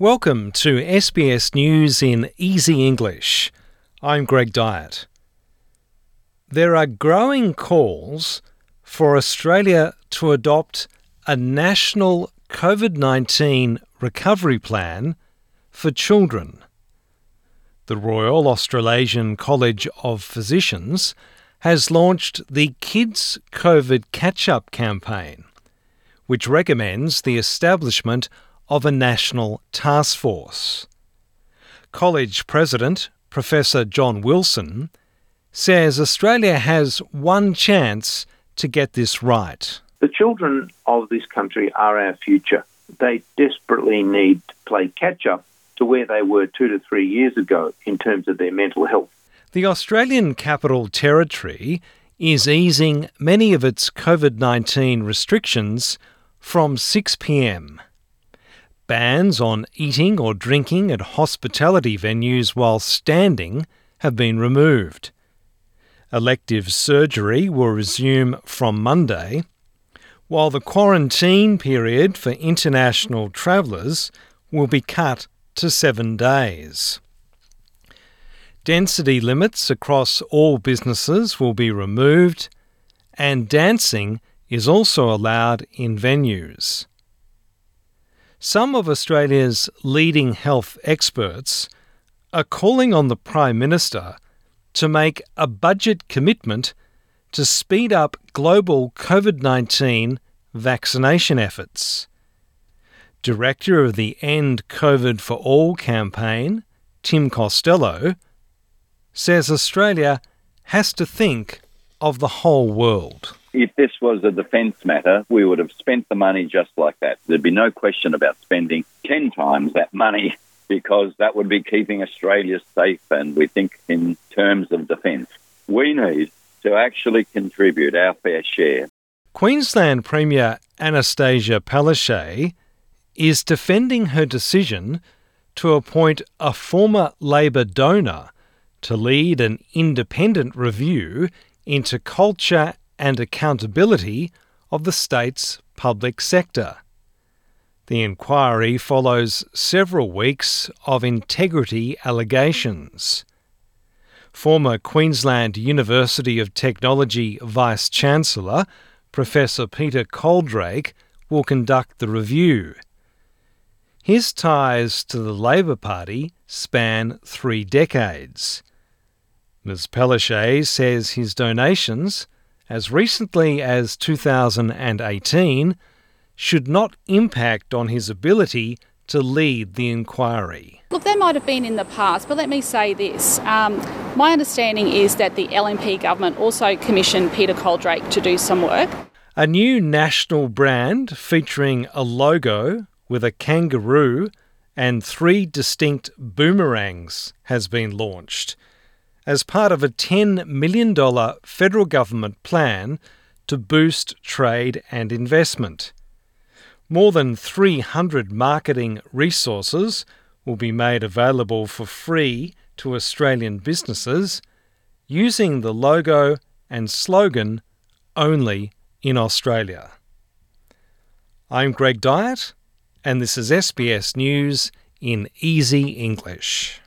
Welcome to SBS News in Easy English. I'm Greg Dyett. There are growing calls for Australia to adopt a national COVID 19 recovery plan for children. The Royal Australasian College of Physicians has launched the Kids COVID Catch Up campaign, which recommends the establishment of a national task force. College President Professor John Wilson says Australia has one chance to get this right. The children of this country are our future. They desperately need to play catch up to where they were two to three years ago in terms of their mental health. The Australian Capital Territory is easing many of its COVID 19 restrictions from 6 pm. Bans on eating or drinking at hospitality venues while standing have been removed. Elective surgery will resume from Monday, while the quarantine period for international travellers will be cut to seven days. Density limits across all businesses will be removed, and dancing is also allowed in venues. Some of Australia's leading health experts are calling on the Prime Minister to make a budget commitment to speed up global COVID 19 vaccination efforts. Director of the End COVID for All campaign, Tim Costello, says Australia has to think of the whole world. If this was a defence matter, we would have spent the money just like that. There'd be no question about spending 10 times that money because that would be keeping Australia safe and we think in terms of defence. We need to actually contribute our fair share. Queensland Premier Anastasia Palaszczuk is defending her decision to appoint a former Labor donor to lead an independent review into culture and accountability of the state's public sector. The inquiry follows several weeks of integrity allegations. Former Queensland University of Technology Vice Chancellor Professor Peter Coaldrake, will conduct the review. His ties to the Labor Party span three decades. Ms. Palaszczuk says his donations, as recently as 2018, should not impact on his ability to lead the inquiry. Look, they might have been in the past, but let me say this. Um, my understanding is that the LNP government also commissioned Peter Coaldrake to do some work. A new national brand featuring a logo with a kangaroo and three distinct boomerangs has been launched as part of a $10 million federal government plan to boost trade and investment. More than 300 marketing resources will be made available for free to Australian businesses using the logo and slogan only in Australia. I'm Greg Dyett, and this is SBS News in Easy English.